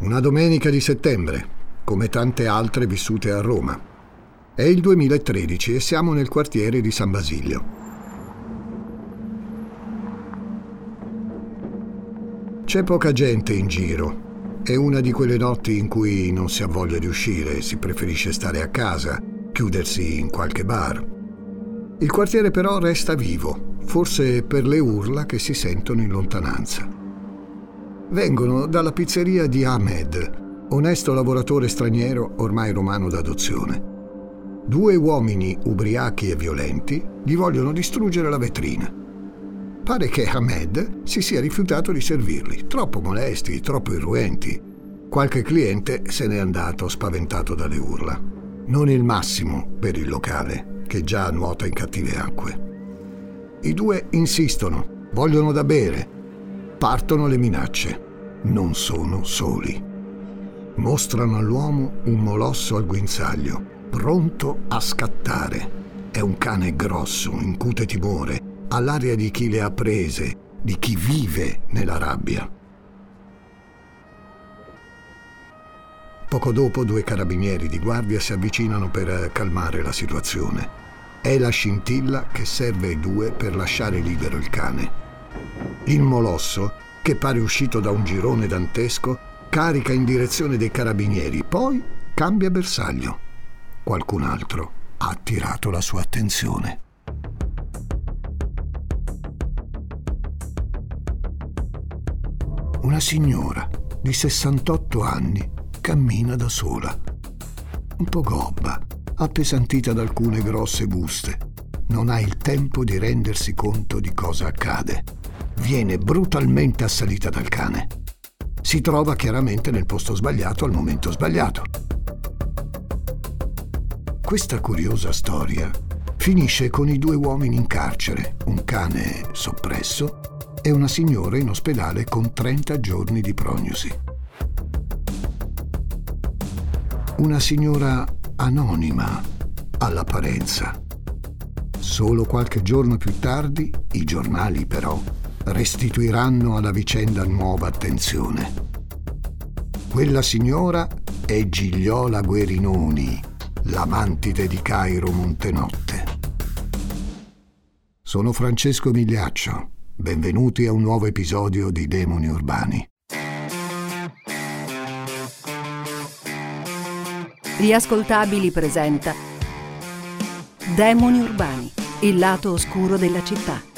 Una domenica di settembre, come tante altre vissute a Roma. È il 2013 e siamo nel quartiere di San Basilio. C'è poca gente in giro. È una di quelle notti in cui non si ha voglia di uscire, si preferisce stare a casa, chiudersi in qualche bar. Il quartiere però resta vivo, forse per le urla che si sentono in lontananza vengono dalla pizzeria di Ahmed, onesto lavoratore straniero ormai romano d'adozione. Due uomini ubriachi e violenti gli vogliono distruggere la vetrina. Pare che Ahmed si sia rifiutato di servirli, troppo molesti, troppo irruenti. Qualche cliente se n'è andato spaventato dalle urla. Non il massimo per il locale, che già nuota in cattive acque. I due insistono, vogliono da bere, Partono le minacce. Non sono soli. Mostrano all'uomo un molosso al guinzaglio, pronto a scattare. È un cane grosso, incute timore, ha l'aria di chi le ha prese, di chi vive nella rabbia. Poco dopo due carabinieri di guardia si avvicinano per calmare la situazione. È la scintilla che serve ai due per lasciare libero il cane. Il molosso, che pare uscito da un girone dantesco, carica in direzione dei carabinieri, poi cambia bersaglio. Qualcun altro ha attirato la sua attenzione. Una signora di 68 anni cammina da sola. Un po' gobba, appesantita da alcune grosse buste. Non ha il tempo di rendersi conto di cosa accade viene brutalmente assalita dal cane. Si trova chiaramente nel posto sbagliato al momento sbagliato. Questa curiosa storia finisce con i due uomini in carcere, un cane soppresso e una signora in ospedale con 30 giorni di prognosi. Una signora anonima all'apparenza. Solo qualche giorno più tardi i giornali però restituiranno alla vicenda nuova attenzione. Quella signora è Gigliola Guerinoni, l'amantide di Cairo Montenotte. Sono Francesco Migliaccio. Benvenuti a un nuovo episodio di Demoni Urbani. Riascoltabili presenta Demoni Urbani, il lato oscuro della città.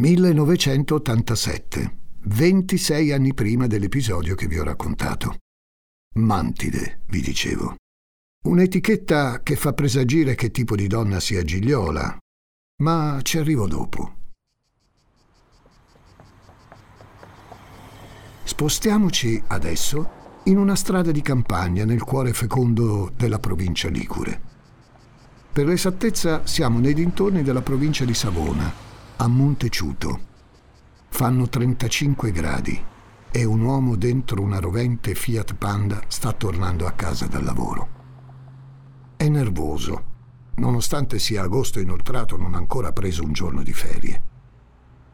1987, 26 anni prima dell'episodio che vi ho raccontato. Mantide, vi dicevo. Un'etichetta che fa presagire che tipo di donna sia Gigliola, ma ci arrivo dopo. Spostiamoci adesso in una strada di campagna nel cuore fecondo della provincia Ligure. Per l'esattezza siamo nei dintorni della provincia di Savona, a Monteciuto. Fanno 35 gradi e un uomo dentro una rovente Fiat Panda sta tornando a casa dal lavoro. È nervoso. Nonostante sia agosto inoltrato non ha ancora preso un giorno di ferie.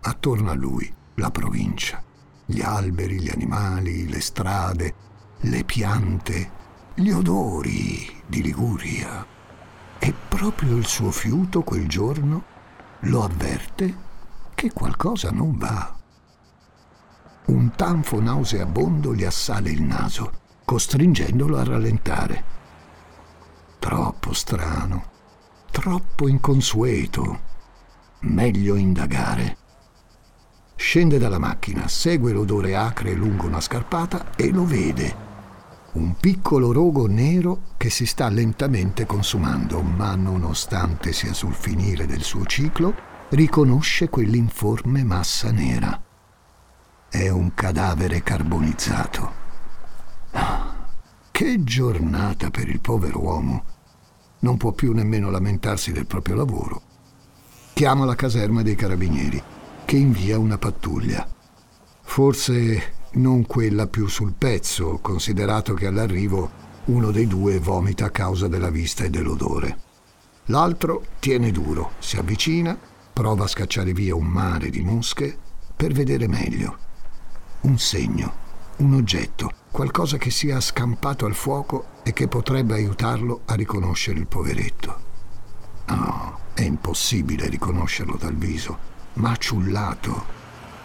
Attorno a lui la provincia, gli alberi, gli animali, le strade, le piante, gli odori di Liguria. E proprio il suo fiuto quel giorno lo avverte che qualcosa non va. Un tanfo nauseabondo gli assale il naso, costringendolo a rallentare. Troppo strano, troppo inconsueto. Meglio indagare. Scende dalla macchina, segue l'odore acre lungo una scarpata e lo vede. Un piccolo rogo nero che si sta lentamente consumando, ma nonostante sia sul finire del suo ciclo, riconosce quell'informe massa nera. È un cadavere carbonizzato. Ah, che giornata per il povero uomo. Non può più nemmeno lamentarsi del proprio lavoro. Chiama la caserma dei carabinieri, che invia una pattuglia. Forse non quella più sul pezzo, considerato che all'arrivo uno dei due vomita a causa della vista e dell'odore. L'altro tiene duro, si avvicina, prova a scacciare via un mare di mosche per vedere meglio. Un segno, un oggetto, qualcosa che sia scampato al fuoco e che potrebbe aiutarlo a riconoscere il poveretto. No, è impossibile riconoscerlo dal viso, maciullato.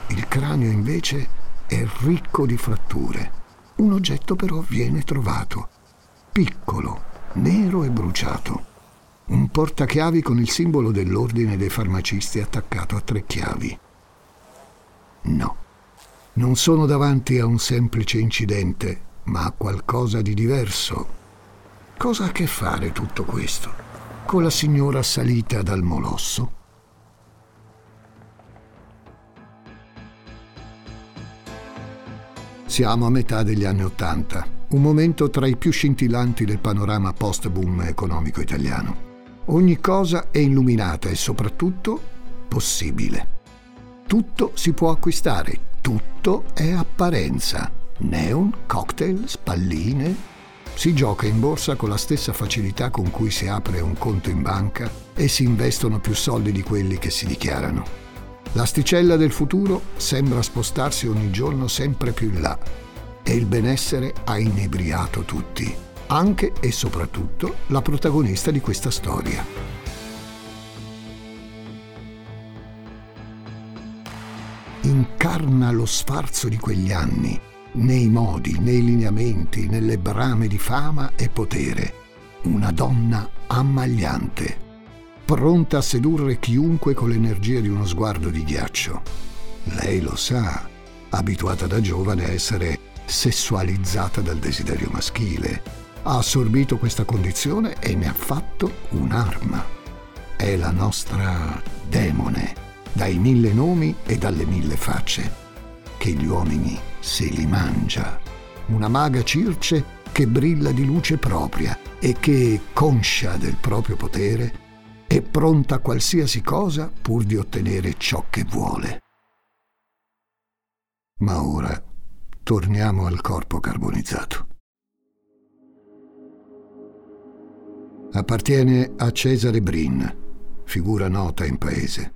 Il cranio invece è ricco di fratture. Un oggetto però viene trovato, piccolo, nero e bruciato. Un portachiavi con il simbolo dell'ordine dei farmacisti attaccato a tre chiavi. No, non sono davanti a un semplice incidente, ma a qualcosa di diverso. Cosa ha a che fare tutto questo con la signora salita dal molosso? Siamo a metà degli anni Ottanta, un momento tra i più scintillanti del panorama post-boom economico italiano. Ogni cosa è illuminata e soprattutto possibile. Tutto si può acquistare, tutto è apparenza. Neon, cocktail, spalline. Si gioca in borsa con la stessa facilità con cui si apre un conto in banca e si investono più soldi di quelli che si dichiarano. L'asticella del futuro sembra spostarsi ogni giorno sempre più in là e il benessere ha inebriato tutti, anche e soprattutto la protagonista di questa storia. Incarna lo sfarzo di quegli anni, nei modi, nei lineamenti, nelle brame di fama e potere, una donna ammagliante pronta a sedurre chiunque con l'energia di uno sguardo di ghiaccio. Lei lo sa, abituata da giovane a essere sessualizzata dal desiderio maschile. Ha assorbito questa condizione e ne ha fatto un'arma. È la nostra demone, dai mille nomi e dalle mille facce, che gli uomini se li mangia. Una maga circe che brilla di luce propria e che, conscia del proprio potere, è pronta a qualsiasi cosa pur di ottenere ciò che vuole. Ma ora torniamo al corpo carbonizzato. Appartiene a Cesare Brin, figura nota in paese.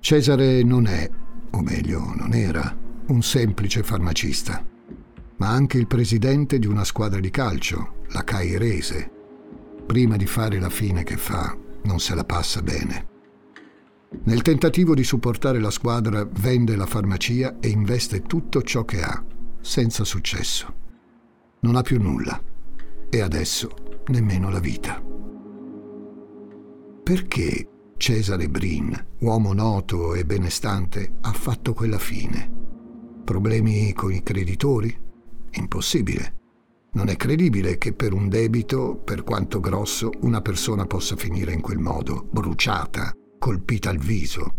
Cesare non è, o meglio non era, un semplice farmacista, ma anche il presidente di una squadra di calcio, la Cairese. Prima di fare la fine che fa, non se la passa bene. Nel tentativo di supportare la squadra vende la farmacia e investe tutto ciò che ha, senza successo. Non ha più nulla e adesso nemmeno la vita. Perché Cesare Brin, uomo noto e benestante, ha fatto quella fine? Problemi con i creditori? Impossibile. Non è credibile che per un debito, per quanto grosso, una persona possa finire in quel modo, bruciata, colpita al viso.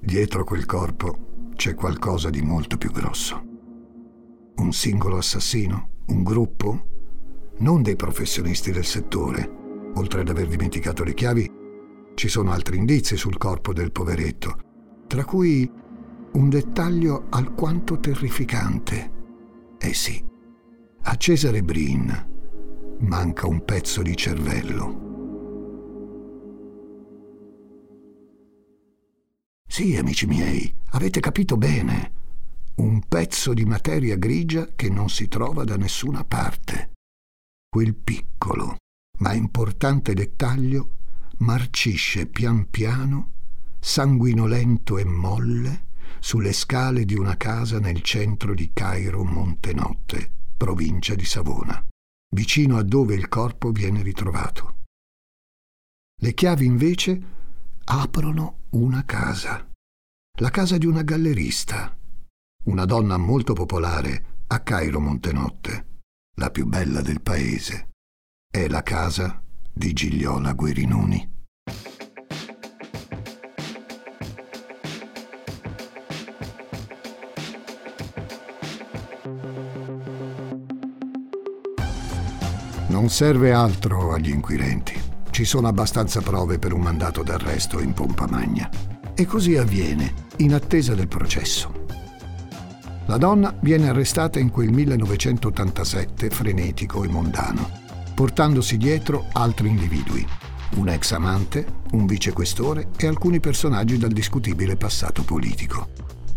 Dietro quel corpo c'è qualcosa di molto più grosso. Un singolo assassino? Un gruppo? Non dei professionisti del settore. Oltre ad aver dimenticato le chiavi, ci sono altri indizi sul corpo del poveretto, tra cui un dettaglio alquanto terrificante. Eh sì, a Cesare Brin manca un pezzo di cervello. Sì, amici miei, avete capito bene. Un pezzo di materia grigia che non si trova da nessuna parte. Quel piccolo, ma importante dettaglio marcisce pian piano, sanguinolento e molle, sulle scale di una casa nel centro di Cairo Montenotte provincia di Savona, vicino a dove il corpo viene ritrovato. Le chiavi invece aprono una casa, la casa di una gallerista, una donna molto popolare a Cairo Montenotte, la più bella del paese. È la casa di Gigliola Guerinoni. Non serve altro agli inquirenti. Ci sono abbastanza prove per un mandato d'arresto in pompa magna. E così avviene, in attesa del processo. La donna viene arrestata in quel 1987 frenetico e mondano, portandosi dietro altri individui. un ex amante, un vicequestore e alcuni personaggi dal discutibile passato politico.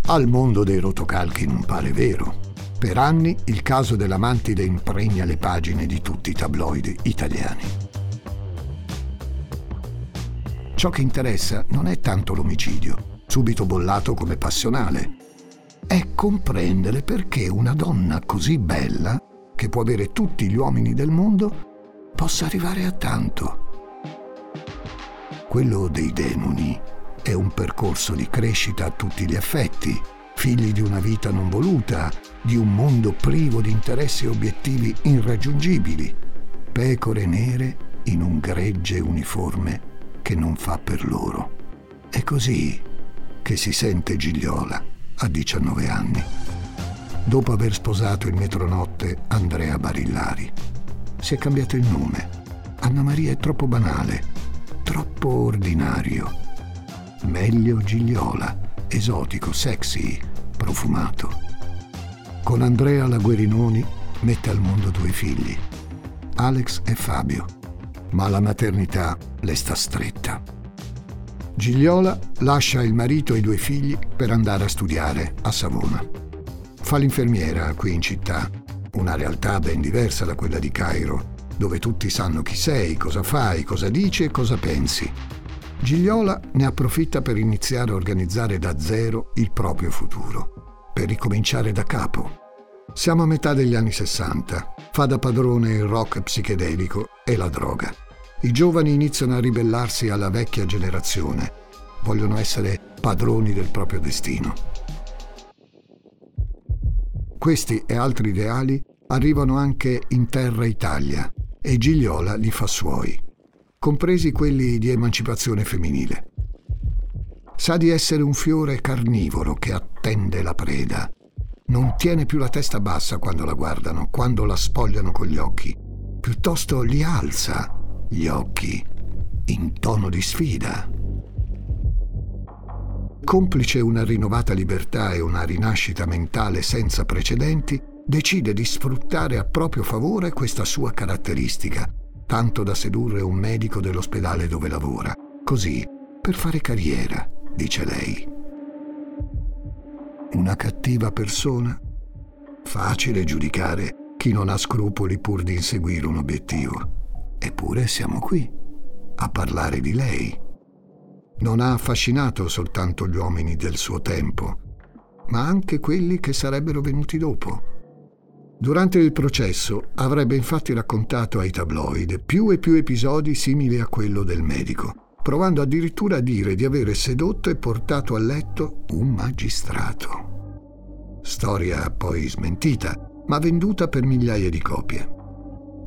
Al mondo dei rotocalchi non pare vero. Per anni il caso dell'amantide impregna le pagine di tutti i tabloidi italiani. Ciò che interessa non è tanto l'omicidio, subito bollato come passionale, è comprendere perché una donna così bella, che può avere tutti gli uomini del mondo, possa arrivare a tanto. Quello dei demoni è un percorso di crescita a tutti gli effetti, figli di una vita non voluta, di un mondo privo di interessi e obiettivi irraggiungibili, pecore nere in un gregge uniforme che non fa per loro. È così che si sente Gigliola a 19 anni, dopo aver sposato il metronotte Andrea Barillari. Si è cambiato il nome. Anna Maria è troppo banale, troppo ordinario meglio Gigliola, esotico, sexy, profumato. Con Andrea Laguerinoni mette al mondo due figli, Alex e Fabio, ma la maternità le sta stretta. Gigliola lascia il marito e i due figli per andare a studiare a Savona. Fa l'infermiera qui in città, una realtà ben diversa da quella di Cairo, dove tutti sanno chi sei, cosa fai, cosa dici e cosa pensi. Gigliola ne approfitta per iniziare a organizzare da zero il proprio futuro, per ricominciare da capo. Siamo a metà degli anni 60, fa da padrone il rock psichedelico e la droga. I giovani iniziano a ribellarsi alla vecchia generazione, vogliono essere padroni del proprio destino. Questi e altri ideali arrivano anche in terra Italia e Gigliola li fa suoi compresi quelli di emancipazione femminile. Sa di essere un fiore carnivoro che attende la preda. Non tiene più la testa bassa quando la guardano, quando la spogliano con gli occhi. Piuttosto li alza gli occhi in tono di sfida. Complice una rinnovata libertà e una rinascita mentale senza precedenti, decide di sfruttare a proprio favore questa sua caratteristica tanto da sedurre un medico dell'ospedale dove lavora. Così, per fare carriera, dice lei. Una cattiva persona? Facile giudicare chi non ha scrupoli pur di inseguire un obiettivo. Eppure siamo qui, a parlare di lei. Non ha affascinato soltanto gli uomini del suo tempo, ma anche quelli che sarebbero venuti dopo Durante il processo avrebbe infatti raccontato ai tabloid più e più episodi simili a quello del medico, provando addirittura a dire di avere sedotto e portato a letto un magistrato. Storia poi smentita, ma venduta per migliaia di copie.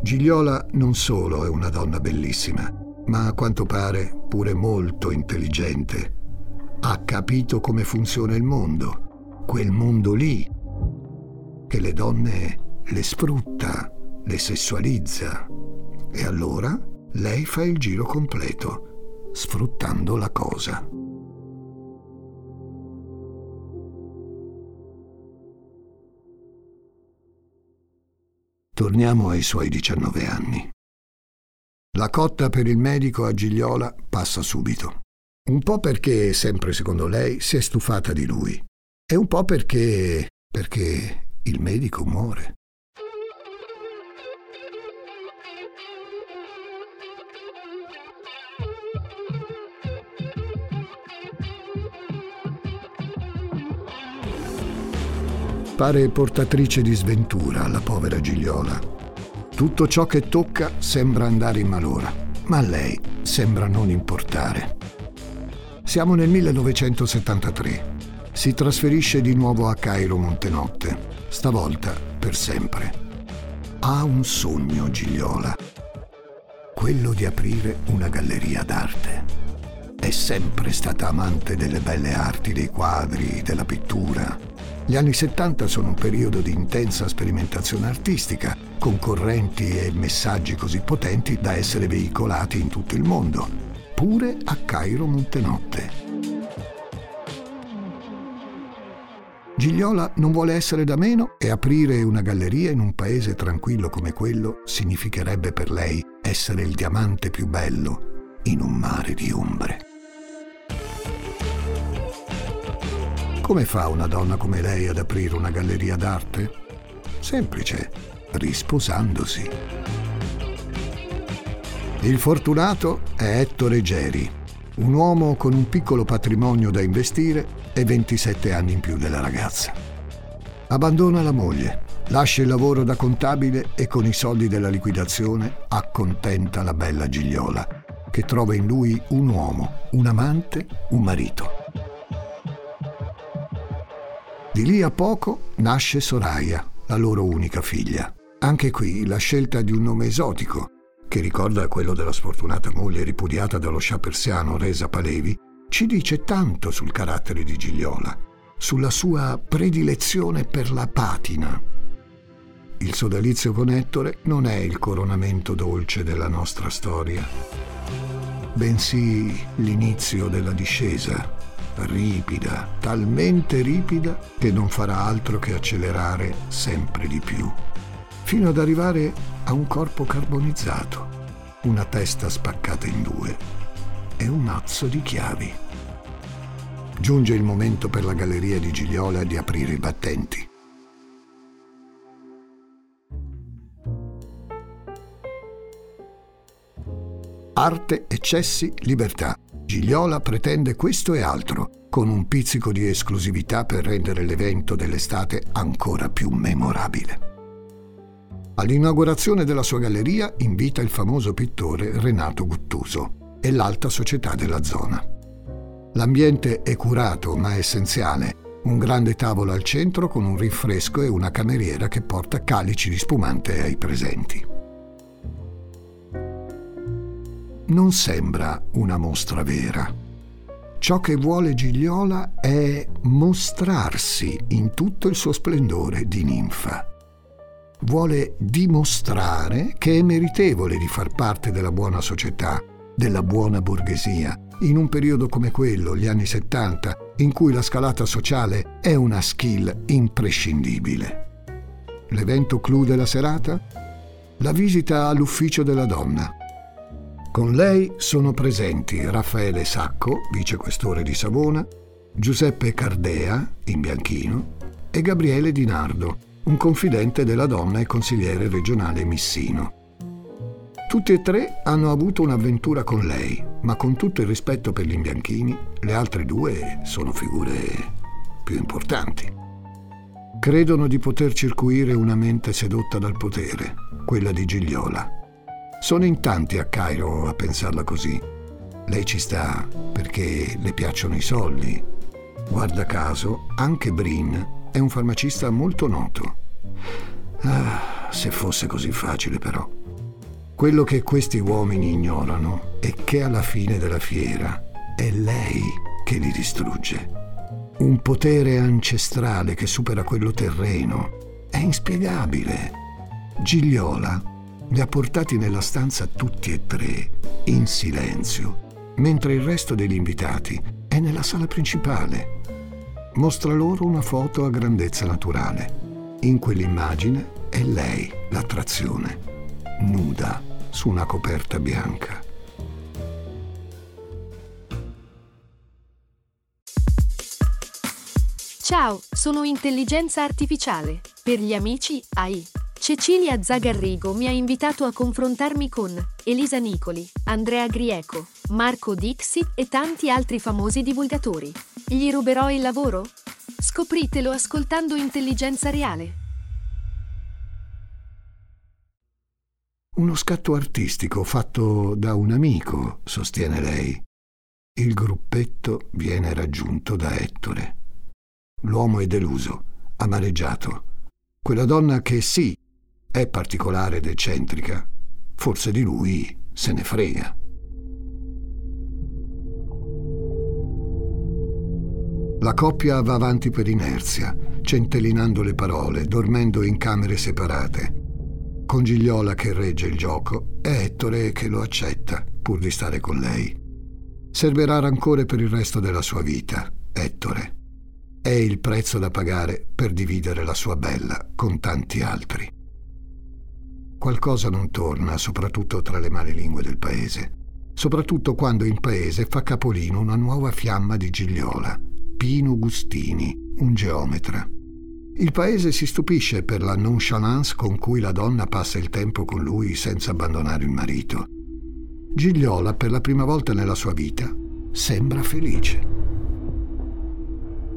Gigliola non solo è una donna bellissima, ma a quanto pare pure molto intelligente. Ha capito come funziona il mondo, quel mondo lì che le donne le sfrutta, le sessualizza. E allora lei fa il giro completo, sfruttando la cosa. Torniamo ai suoi 19 anni. La cotta per il medico a Gigliola passa subito. Un po' perché, sempre secondo lei, si è stufata di lui. E un po' perché... perché il medico muore. Pare portatrice di sventura la povera Gigliola. Tutto ciò che tocca sembra andare in malora, ma a lei sembra non importare. Siamo nel 1973. Si trasferisce di nuovo a Cairo Montenotte stavolta per sempre. Ha un sogno Gigliola, quello di aprire una galleria d'arte. È sempre stata amante delle belle arti, dei quadri, della pittura. Gli anni 70 sono un periodo di intensa sperimentazione artistica, con correnti e messaggi così potenti da essere veicolati in tutto il mondo, pure a Cairo Montenotte. Gigliola non vuole essere da meno e aprire una galleria in un paese tranquillo come quello significherebbe per lei essere il diamante più bello, in un mare di ombre. Come fa una donna come lei ad aprire una galleria d'arte? Semplice, risposandosi. Il fortunato è Ettore Geri, un uomo con un piccolo patrimonio da investire e 27 anni in più della ragazza. Abbandona la moglie, lascia il lavoro da contabile e con i soldi della liquidazione accontenta la bella Gigliola, che trova in lui un uomo, un amante, un marito. Di lì a poco nasce Soraya, la loro unica figlia. Anche qui la scelta di un nome esotico, che ricorda quello della sfortunata moglie ripudiata dallo scià persiano Resa Palevi, ci dice tanto sul carattere di Gigliola, sulla sua predilezione per la patina. Il sodalizio con Ettore non è il coronamento dolce della nostra storia, bensì l'inizio della discesa, ripida, talmente ripida che non farà altro che accelerare sempre di più, fino ad arrivare a un corpo carbonizzato, una testa spaccata in due e un mazzo di chiavi. Giunge il momento per la galleria di Gigliola di aprire i battenti. Arte, eccessi, libertà. Gigliola pretende questo e altro, con un pizzico di esclusività per rendere l'evento dell'estate ancora più memorabile. All'inaugurazione della sua galleria invita il famoso pittore Renato Guttuso e l'alta società della zona. L'ambiente è curato ma essenziale, un grande tavolo al centro con un rinfresco e una cameriera che porta calici di spumante ai presenti. Non sembra una mostra vera. Ciò che vuole Gigliola è mostrarsi in tutto il suo splendore di ninfa. Vuole dimostrare che è meritevole di far parte della buona società, della buona borghesia, in un periodo come quello, gli anni 70, in cui la scalata sociale è una skill imprescindibile. L'evento clou della serata? La visita all'ufficio della donna. Con lei sono presenti Raffaele Sacco, vicequestore di Savona, Giuseppe Cardea, in bianchino, e Gabriele Di Nardo, un confidente della donna e consigliere regionale Missino. Tutti e tre hanno avuto un'avventura con lei, ma con tutto il rispetto per gli imbianchini, le altre due sono figure più importanti. Credono di poter circuire una mente sedotta dal potere, quella di Gigliola. Sono in tanti a Cairo a pensarla così. Lei ci sta perché le piacciono i soldi. Guarda caso, anche Brin è un farmacista molto noto. Ah, se fosse così facile però. Quello che questi uomini ignorano è che alla fine della fiera è lei che li distrugge. Un potere ancestrale che supera quello terreno. È inspiegabile. Gigliola li ha portati nella stanza tutti e tre, in silenzio, mentre il resto degli invitati è nella sala principale. Mostra loro una foto a grandezza naturale. In quell'immagine è lei l'attrazione, nuda su una coperta bianca. Ciao, sono intelligenza artificiale. Per gli amici AI. Cecilia Zagarrigo mi ha invitato a confrontarmi con Elisa Nicoli, Andrea Grieco, Marco Dixi e tanti altri famosi divulgatori. Gli ruberò il lavoro? Scopritelo ascoltando Intelligenza Reale. Uno scatto artistico fatto da un amico, sostiene lei. Il gruppetto viene raggiunto da Ettore. L'uomo è deluso, amareggiato. Quella donna che sì, è particolare ed eccentrica, forse di lui se ne frega. La coppia va avanti per inerzia, centellinando le parole, dormendo in camere separate con Gigliola che regge il gioco e Ettore che lo accetta, pur di stare con lei. Servirà rancore per il resto della sua vita, Ettore. È il prezzo da pagare per dividere la sua bella con tanti altri. Qualcosa non torna, soprattutto tra le male lingue del paese. soprattutto quando in paese fa capolino una nuova fiamma di Gigliola, Pino Gustini, un geometra. Il paese si stupisce per la nonchalance con cui la donna passa il tempo con lui senza abbandonare il marito. Gigliola, per la prima volta nella sua vita, sembra felice.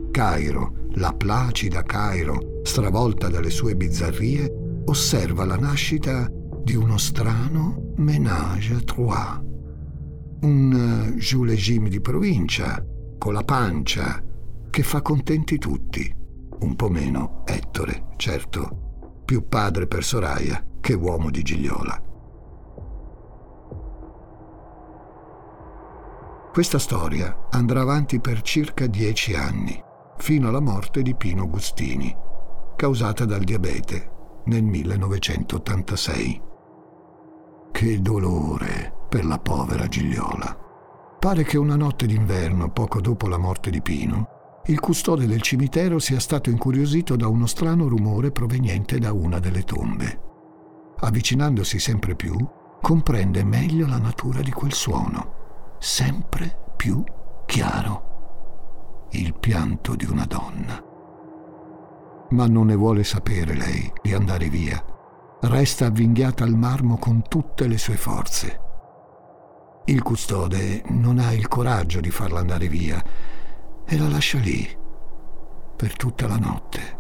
Cairo, la placida Cairo, stravolta dalle sue bizzarrie, osserva la nascita di uno strano ménage à trois. Un Jules di provincia, con la pancia, che fa contenti tutti. Un po' meno Ettore, certo, più padre per Soraya che uomo di Gigliola. Questa storia andrà avanti per circa dieci anni, fino alla morte di Pino Gustini, causata dal diabete nel 1986. Che dolore per la povera Gigliola. Pare che una notte d'inverno, poco dopo la morte di Pino, il custode del cimitero sia stato incuriosito da uno strano rumore proveniente da una delle tombe. Avvicinandosi sempre più, comprende meglio la natura di quel suono sempre più chiaro il pianto di una donna. Ma non ne vuole sapere lei di andare via. Resta avvinghiata al marmo con tutte le sue forze. Il custode non ha il coraggio di farla andare via e la lascia lì per tutta la notte.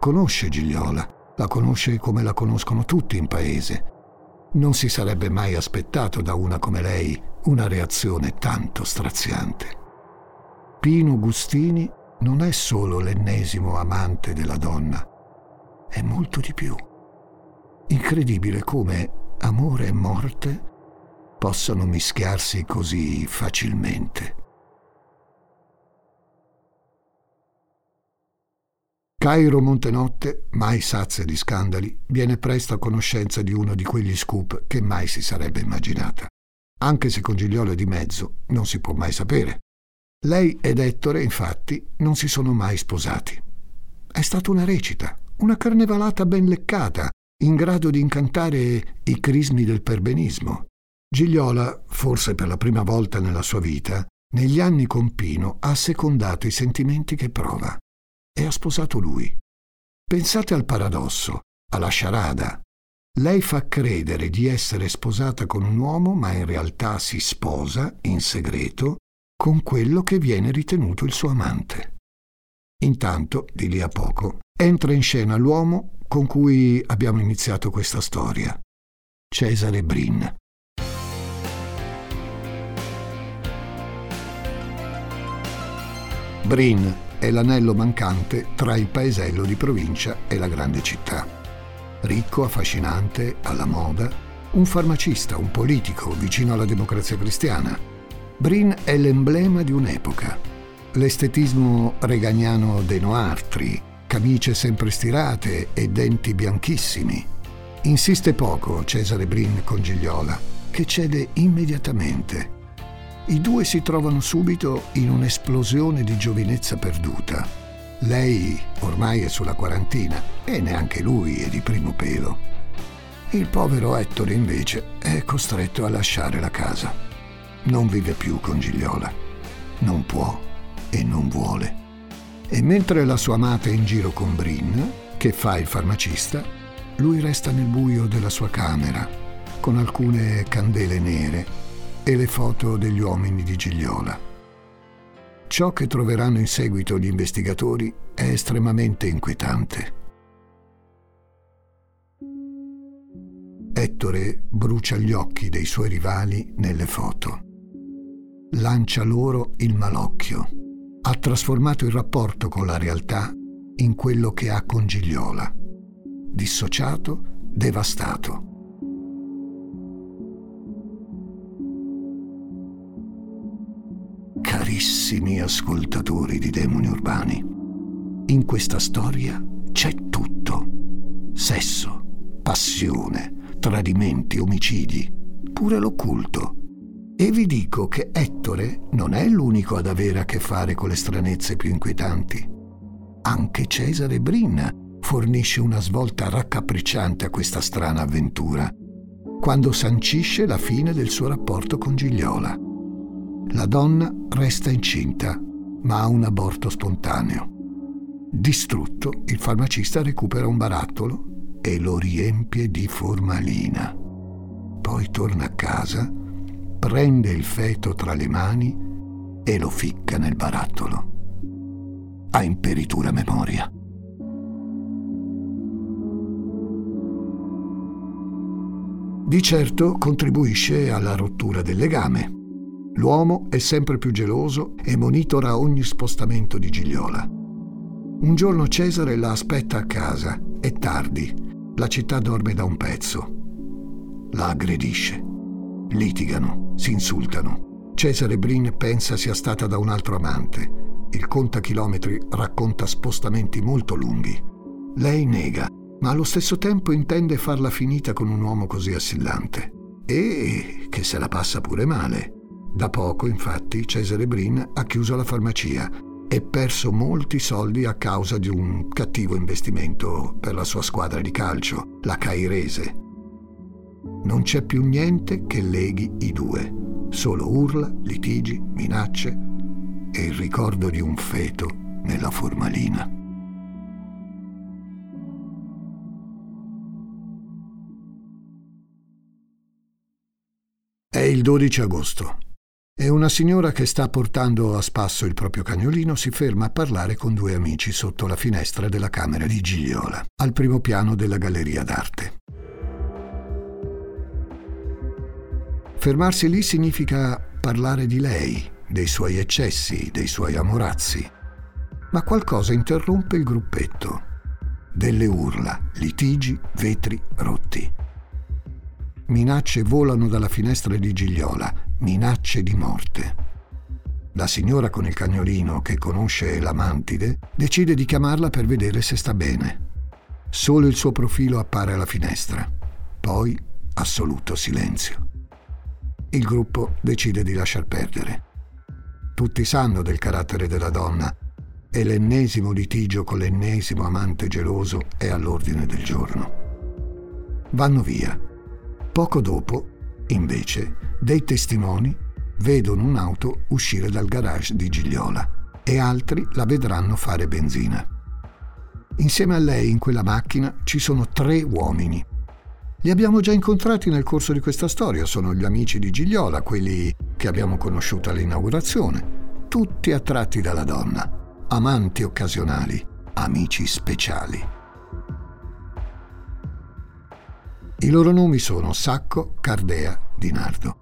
Conosce Gigliola, la conosce come la conoscono tutti in paese non si sarebbe mai aspettato da una come lei una reazione tanto straziante. Pino Gustini non è solo l'ennesimo amante della donna, è molto di più. Incredibile come amore e morte possano mischiarsi così facilmente. Cairo Montenotte, mai sazia di scandali, viene presto a conoscenza di uno di quegli scoop che mai si sarebbe immaginata. Anche se con Gigliolo è di mezzo, non si può mai sapere. Lei ed Ettore, infatti, non si sono mai sposati. È stata una recita, una carnevalata ben leccata, in grado di incantare i crismi del perbenismo. Gigliola, forse per la prima volta nella sua vita, negli anni con Pino ha secondato i sentimenti che prova e ha sposato lui. Pensate al paradosso, alla sciarada. Lei fa credere di essere sposata con un uomo, ma in realtà si sposa, in segreto, con quello che viene ritenuto il suo amante. Intanto, di lì a poco, entra in scena l'uomo con cui abbiamo iniziato questa storia, Cesare Brin. Brin è l'anello mancante tra il paesello di provincia e la grande città. Ricco, affascinante, alla moda, un farmacista, un politico vicino alla democrazia cristiana. Brin è l'emblema di un'epoca. L'estetismo reganiano dei noartri, camicie sempre stirate e denti bianchissimi. Insiste poco Cesare Brin con Gigliola, che cede immediatamente i due si trovano subito in un'esplosione di giovinezza perduta. Lei ormai è sulla quarantina e neanche lui è di primo pelo. Il povero Ettore invece è costretto a lasciare la casa. Non vive più con Gigliola. Non può e non vuole. E mentre la sua amata è in giro con Brin, che fa il farmacista, lui resta nel buio della sua camera, con alcune candele nere e le foto degli uomini di Gigliola. Ciò che troveranno in seguito gli investigatori è estremamente inquietante. Ettore brucia gli occhi dei suoi rivali nelle foto. Lancia loro il malocchio. Ha trasformato il rapporto con la realtà in quello che ha con Gigliola. Dissociato, devastato. Carissimi ascoltatori di demoni urbani, in questa storia c'è tutto. Sesso, passione, tradimenti, omicidi, pure l'occulto. E vi dico che Ettore non è l'unico ad avere a che fare con le stranezze più inquietanti. Anche Cesare Brin fornisce una svolta raccapricciante a questa strana avventura. quando sancisce la fine del suo rapporto con Gigliola. La donna resta incinta, ma ha un aborto spontaneo. Distrutto, il farmacista recupera un barattolo e lo riempie di formalina. Poi torna a casa, prende il feto tra le mani e lo ficca nel barattolo. Ha imperitura memoria. Di certo contribuisce alla rottura del legame. L'uomo è sempre più geloso e monitora ogni spostamento di Gigliola. Un giorno Cesare la aspetta a casa, è tardi, la città dorme da un pezzo. La aggredisce. Litigano, si insultano. Cesare Brin pensa sia stata da un altro amante. Il contachilometri racconta spostamenti molto lunghi. Lei nega ma allo stesso tempo intende farla finita con un uomo così assillante. E che se la passa pure male. Da poco, infatti, Cesare Brin ha chiuso la farmacia e perso molti soldi a causa di un cattivo investimento per la sua squadra di calcio, la Cairese. Non c'è più niente che leghi i due, solo urla, litigi, minacce e il ricordo di un feto nella formalina. È il 12 agosto e una signora che sta portando a spasso il proprio cagnolino si ferma a parlare con due amici sotto la finestra della camera di Gigliola, al primo piano della galleria d'arte. Fermarsi lì significa parlare di lei, dei suoi eccessi, dei suoi amorazzi. Ma qualcosa interrompe il gruppetto. Delle urla, litigi, vetri rotti. Minacce volano dalla finestra di Gigliola, minacce di morte. La signora con il cagnolino, che conosce la decide di chiamarla per vedere se sta bene. Solo il suo profilo appare alla finestra. Poi assoluto silenzio. Il gruppo decide di lasciar perdere. Tutti sanno del carattere della donna e l'ennesimo litigio con l'ennesimo amante geloso è all'ordine del giorno. Vanno via Poco dopo, invece, dei testimoni vedono un'auto uscire dal garage di Gigliola e altri la vedranno fare benzina. Insieme a lei in quella macchina ci sono tre uomini. Li abbiamo già incontrati nel corso di questa storia, sono gli amici di Gigliola, quelli che abbiamo conosciuto all'inaugurazione, tutti attratti dalla donna, amanti occasionali, amici speciali. I loro nomi sono Sacco, Cardea, Dinardo.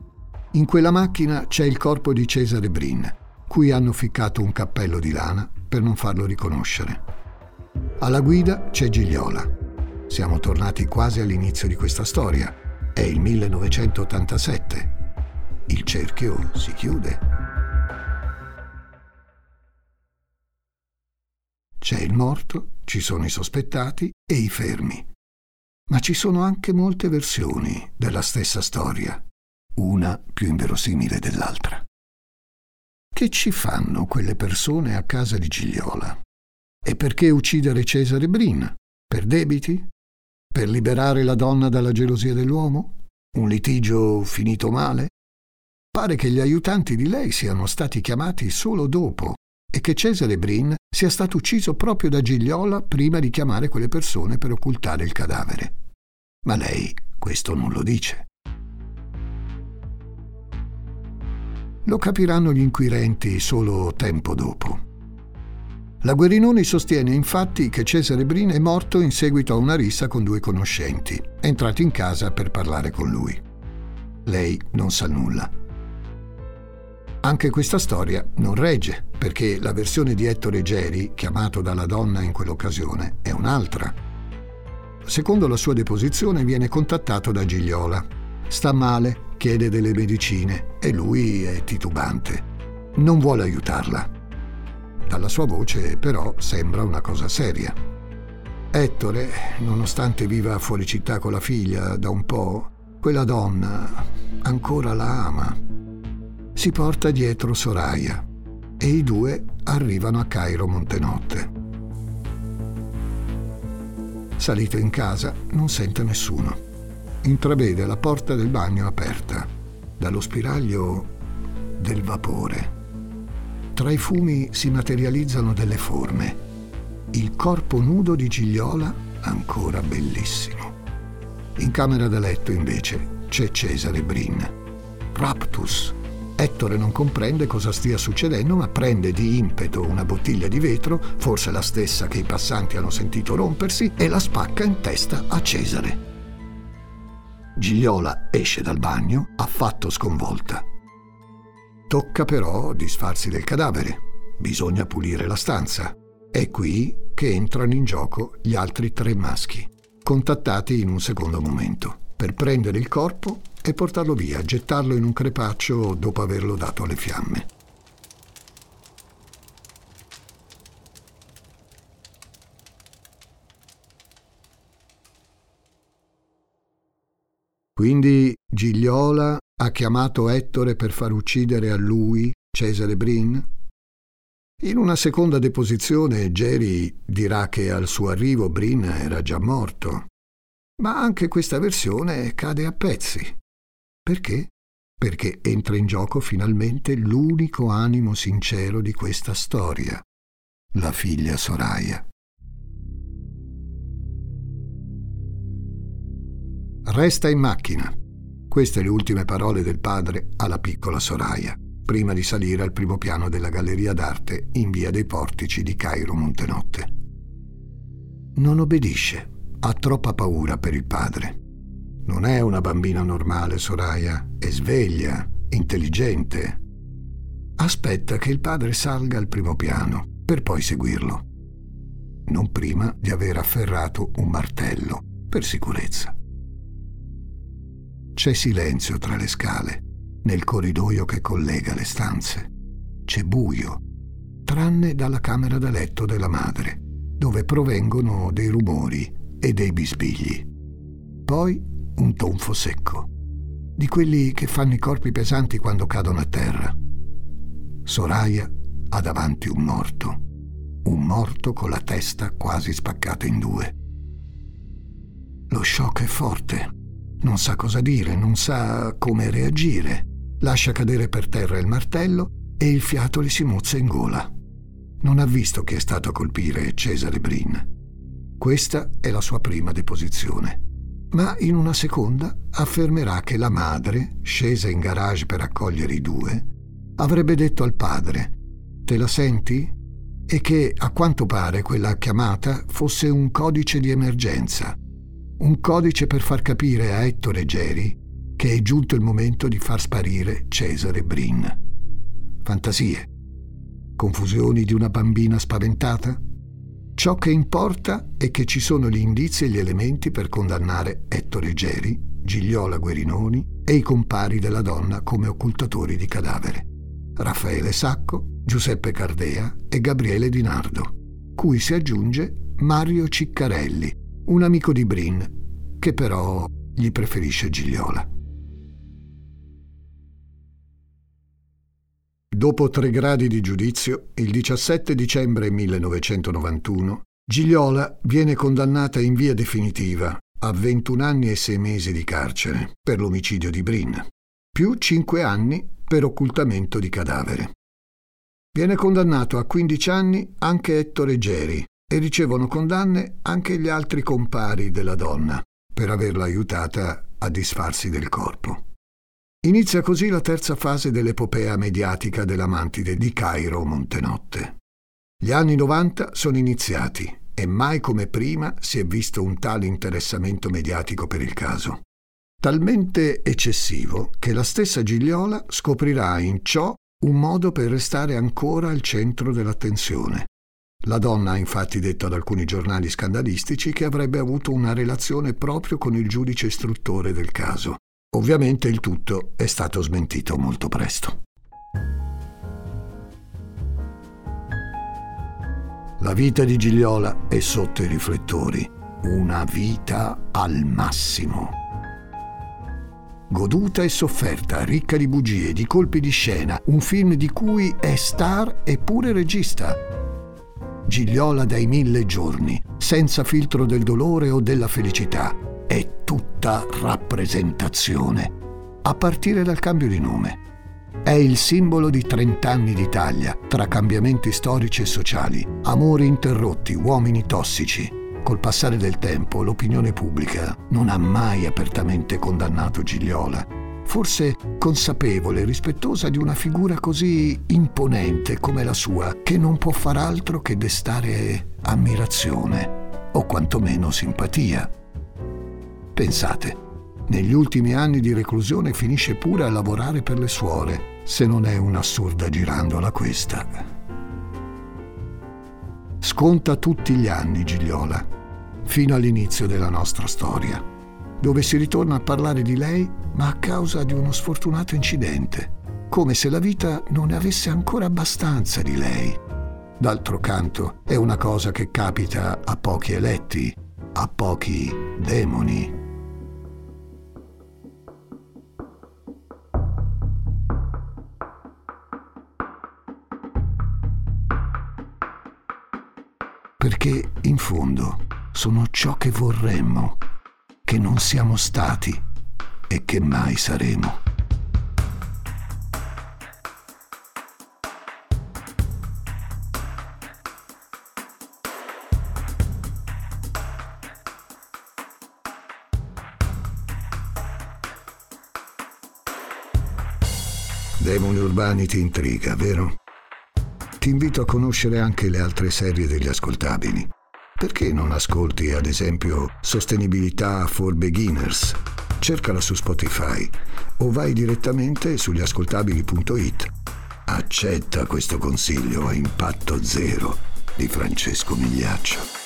In quella macchina c'è il corpo di Cesare Brin, cui hanno ficcato un cappello di lana per non farlo riconoscere. Alla guida c'è Gigliola. Siamo tornati quasi all'inizio di questa storia. È il 1987. Il cerchio si chiude. C'è il morto, ci sono i sospettati e i fermi. Ma ci sono anche molte versioni della stessa storia, una più inverosimile dell'altra. Che ci fanno quelle persone a casa di Gigliola? E perché uccidere Cesare Brin? Per debiti? Per liberare la donna dalla gelosia dell'uomo? Un litigio finito male? Pare che gli aiutanti di lei siano stati chiamati solo dopo e che Cesare Brin sia stato ucciso proprio da Gigliola prima di chiamare quelle persone per occultare il cadavere. Ma lei questo non lo dice. Lo capiranno gli inquirenti solo tempo dopo. La Guerinoni sostiene infatti che Cesare Brin è morto in seguito a una rissa con due conoscenti, entrati in casa per parlare con lui. Lei non sa nulla. Anche questa storia non regge, perché la versione di Ettore Geri, chiamato dalla donna in quell'occasione, è un'altra. Secondo la sua deposizione viene contattato da Gigliola. Sta male, chiede delle medicine e lui è titubante. Non vuole aiutarla. Dalla sua voce però sembra una cosa seria. Ettore, nonostante viva fuori città con la figlia da un po', quella donna ancora la ama si porta dietro Soraya e i due arrivano a Cairo Montenotte. Salito in casa non sente nessuno. intravede la porta del bagno aperta, dallo spiraglio del vapore. Tra i fumi si materializzano delle forme. Il corpo nudo di Gigliola ancora bellissimo. In camera da letto, invece, c'è Cesare Brin. Raptus. Ettore non comprende cosa stia succedendo, ma prende di impeto una bottiglia di vetro, forse la stessa che i passanti hanno sentito rompersi, e la spacca in testa a Cesare. Gigliola esce dal bagno, affatto sconvolta. Tocca però disfarsi del cadavere. Bisogna pulire la stanza. È qui che entrano in gioco gli altri tre maschi, contattati in un secondo momento, per prendere il corpo e portarlo via, gettarlo in un crepaccio dopo averlo dato alle fiamme. Quindi Gigliola ha chiamato Ettore per far uccidere a lui Cesare Brin? In una seconda deposizione Geri dirà che al suo arrivo Brin era già morto. Ma anche questa versione cade a pezzi. Perché? Perché entra in gioco finalmente l'unico animo sincero di questa storia, la figlia Soraya. Resta in macchina. Queste le ultime parole del padre alla piccola Soraya, prima di salire al primo piano della galleria d'arte in via dei Portici di Cairo Montenotte. Non obbedisce, ha troppa paura per il padre. Non è una bambina normale, Soraya, è sveglia, intelligente. Aspetta che il padre salga al primo piano, per poi seguirlo. Non prima di aver afferrato un martello, per sicurezza. C'è silenzio tra le scale, nel corridoio che collega le stanze. C'è buio, tranne dalla camera da letto della madre, dove provengono dei rumori e dei bisbigli. Poi un tonfo secco, di quelli che fanno i corpi pesanti quando cadono a terra. Soraya ha davanti un morto, un morto con la testa quasi spaccata in due. Lo shock è forte non sa cosa dire, non sa come reagire. Lascia cadere per terra il martello e il fiato le si mozza in gola. Non ha visto che è stato a colpire Cesare Brin. Questa è la sua prima deposizione. Ma in una seconda affermerà che la madre, scesa in garage per accogliere i due, avrebbe detto al padre: Te la senti? E che a quanto pare quella chiamata fosse un codice di emergenza un codice per far capire a Ettore Geri che è giunto il momento di far sparire Cesare Brin. Fantasie? Confusioni di una bambina spaventata? Ciò che importa è che ci sono gli indizi e gli elementi per condannare Ettore Geri, Gigliola Guerinoni e i compari della donna come occultatori di cadavere. Raffaele Sacco, Giuseppe Cardea e Gabriele Di Nardo, cui si aggiunge Mario Ciccarelli, un amico di Brin, che però gli preferisce Gigliola. Dopo tre gradi di giudizio, il 17 dicembre 1991, Gigliola viene condannata in via definitiva a 21 anni e 6 mesi di carcere per l'omicidio di Brin, più 5 anni per occultamento di cadavere. Viene condannato a 15 anni anche Ettore Geri, e ricevono condanne anche gli altri compari della donna per averla aiutata a disfarsi del corpo. Inizia così la terza fase dell'epopea mediatica della mantide di Cairo Montenotte. Gli anni 90 sono iniziati e mai come prima si è visto un tale interessamento mediatico per il caso. Talmente eccessivo che la stessa Gigliola scoprirà in ciò un modo per restare ancora al centro dell'attenzione la donna ha infatti detto ad alcuni giornali scandalistici che avrebbe avuto una relazione proprio con il giudice istruttore del caso. Ovviamente il tutto è stato smentito molto presto. La vita di Gigliola è sotto i riflettori, una vita al massimo. Goduta e sofferta, ricca di bugie, di colpi di scena, un film di cui è star e pure regista Gigliola dai mille giorni, senza filtro del dolore o della felicità. È tutta rappresentazione, a partire dal cambio di nome. È il simbolo di 30 anni d'Italia, tra cambiamenti storici e sociali, amori interrotti, uomini tossici. Col passare del tempo l'opinione pubblica non ha mai apertamente condannato Gigliola, forse consapevole e rispettosa di una figura così imponente come la sua, che non può far altro che destare ammirazione o quantomeno simpatia. Pensate, negli ultimi anni di reclusione finisce pure a lavorare per le suore, se non è un'assurda girandola questa. Sconta tutti gli anni Gigliola, fino all'inizio della nostra storia, dove si ritorna a parlare di lei, ma a causa di uno sfortunato incidente, come se la vita non ne avesse ancora abbastanza di lei. D'altro canto, è una cosa che capita a pochi eletti, a pochi demoni. Perché in fondo sono ciò che vorremmo, che non siamo stati e che mai saremo. Demoni urbani ti intriga, vero? Ti invito a conoscere anche le altre serie degli ascoltabili. Perché non ascolti, ad esempio, Sostenibilità for Beginners? Cercala su Spotify o vai direttamente sugli ascoltabili.it. Accetta questo consiglio a impatto zero di Francesco Migliaccio.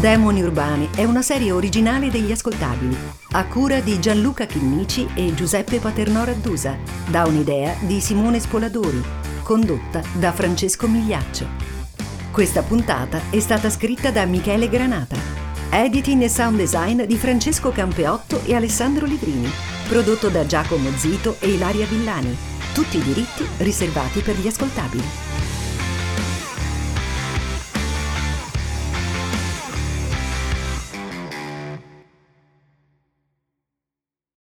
Demoni Urbani è una serie originale degli ascoltabili, a cura di Gianluca Chinnici e Giuseppe Paternò Raddusa, da un'idea di Simone Spoladori, condotta da Francesco Migliaccio. Questa puntata è stata scritta da Michele Granata, editing e sound design di Francesco Campeotto e Alessandro Livrini, prodotto da Giacomo Zito e Ilaria Villani, tutti i diritti riservati per gli ascoltabili.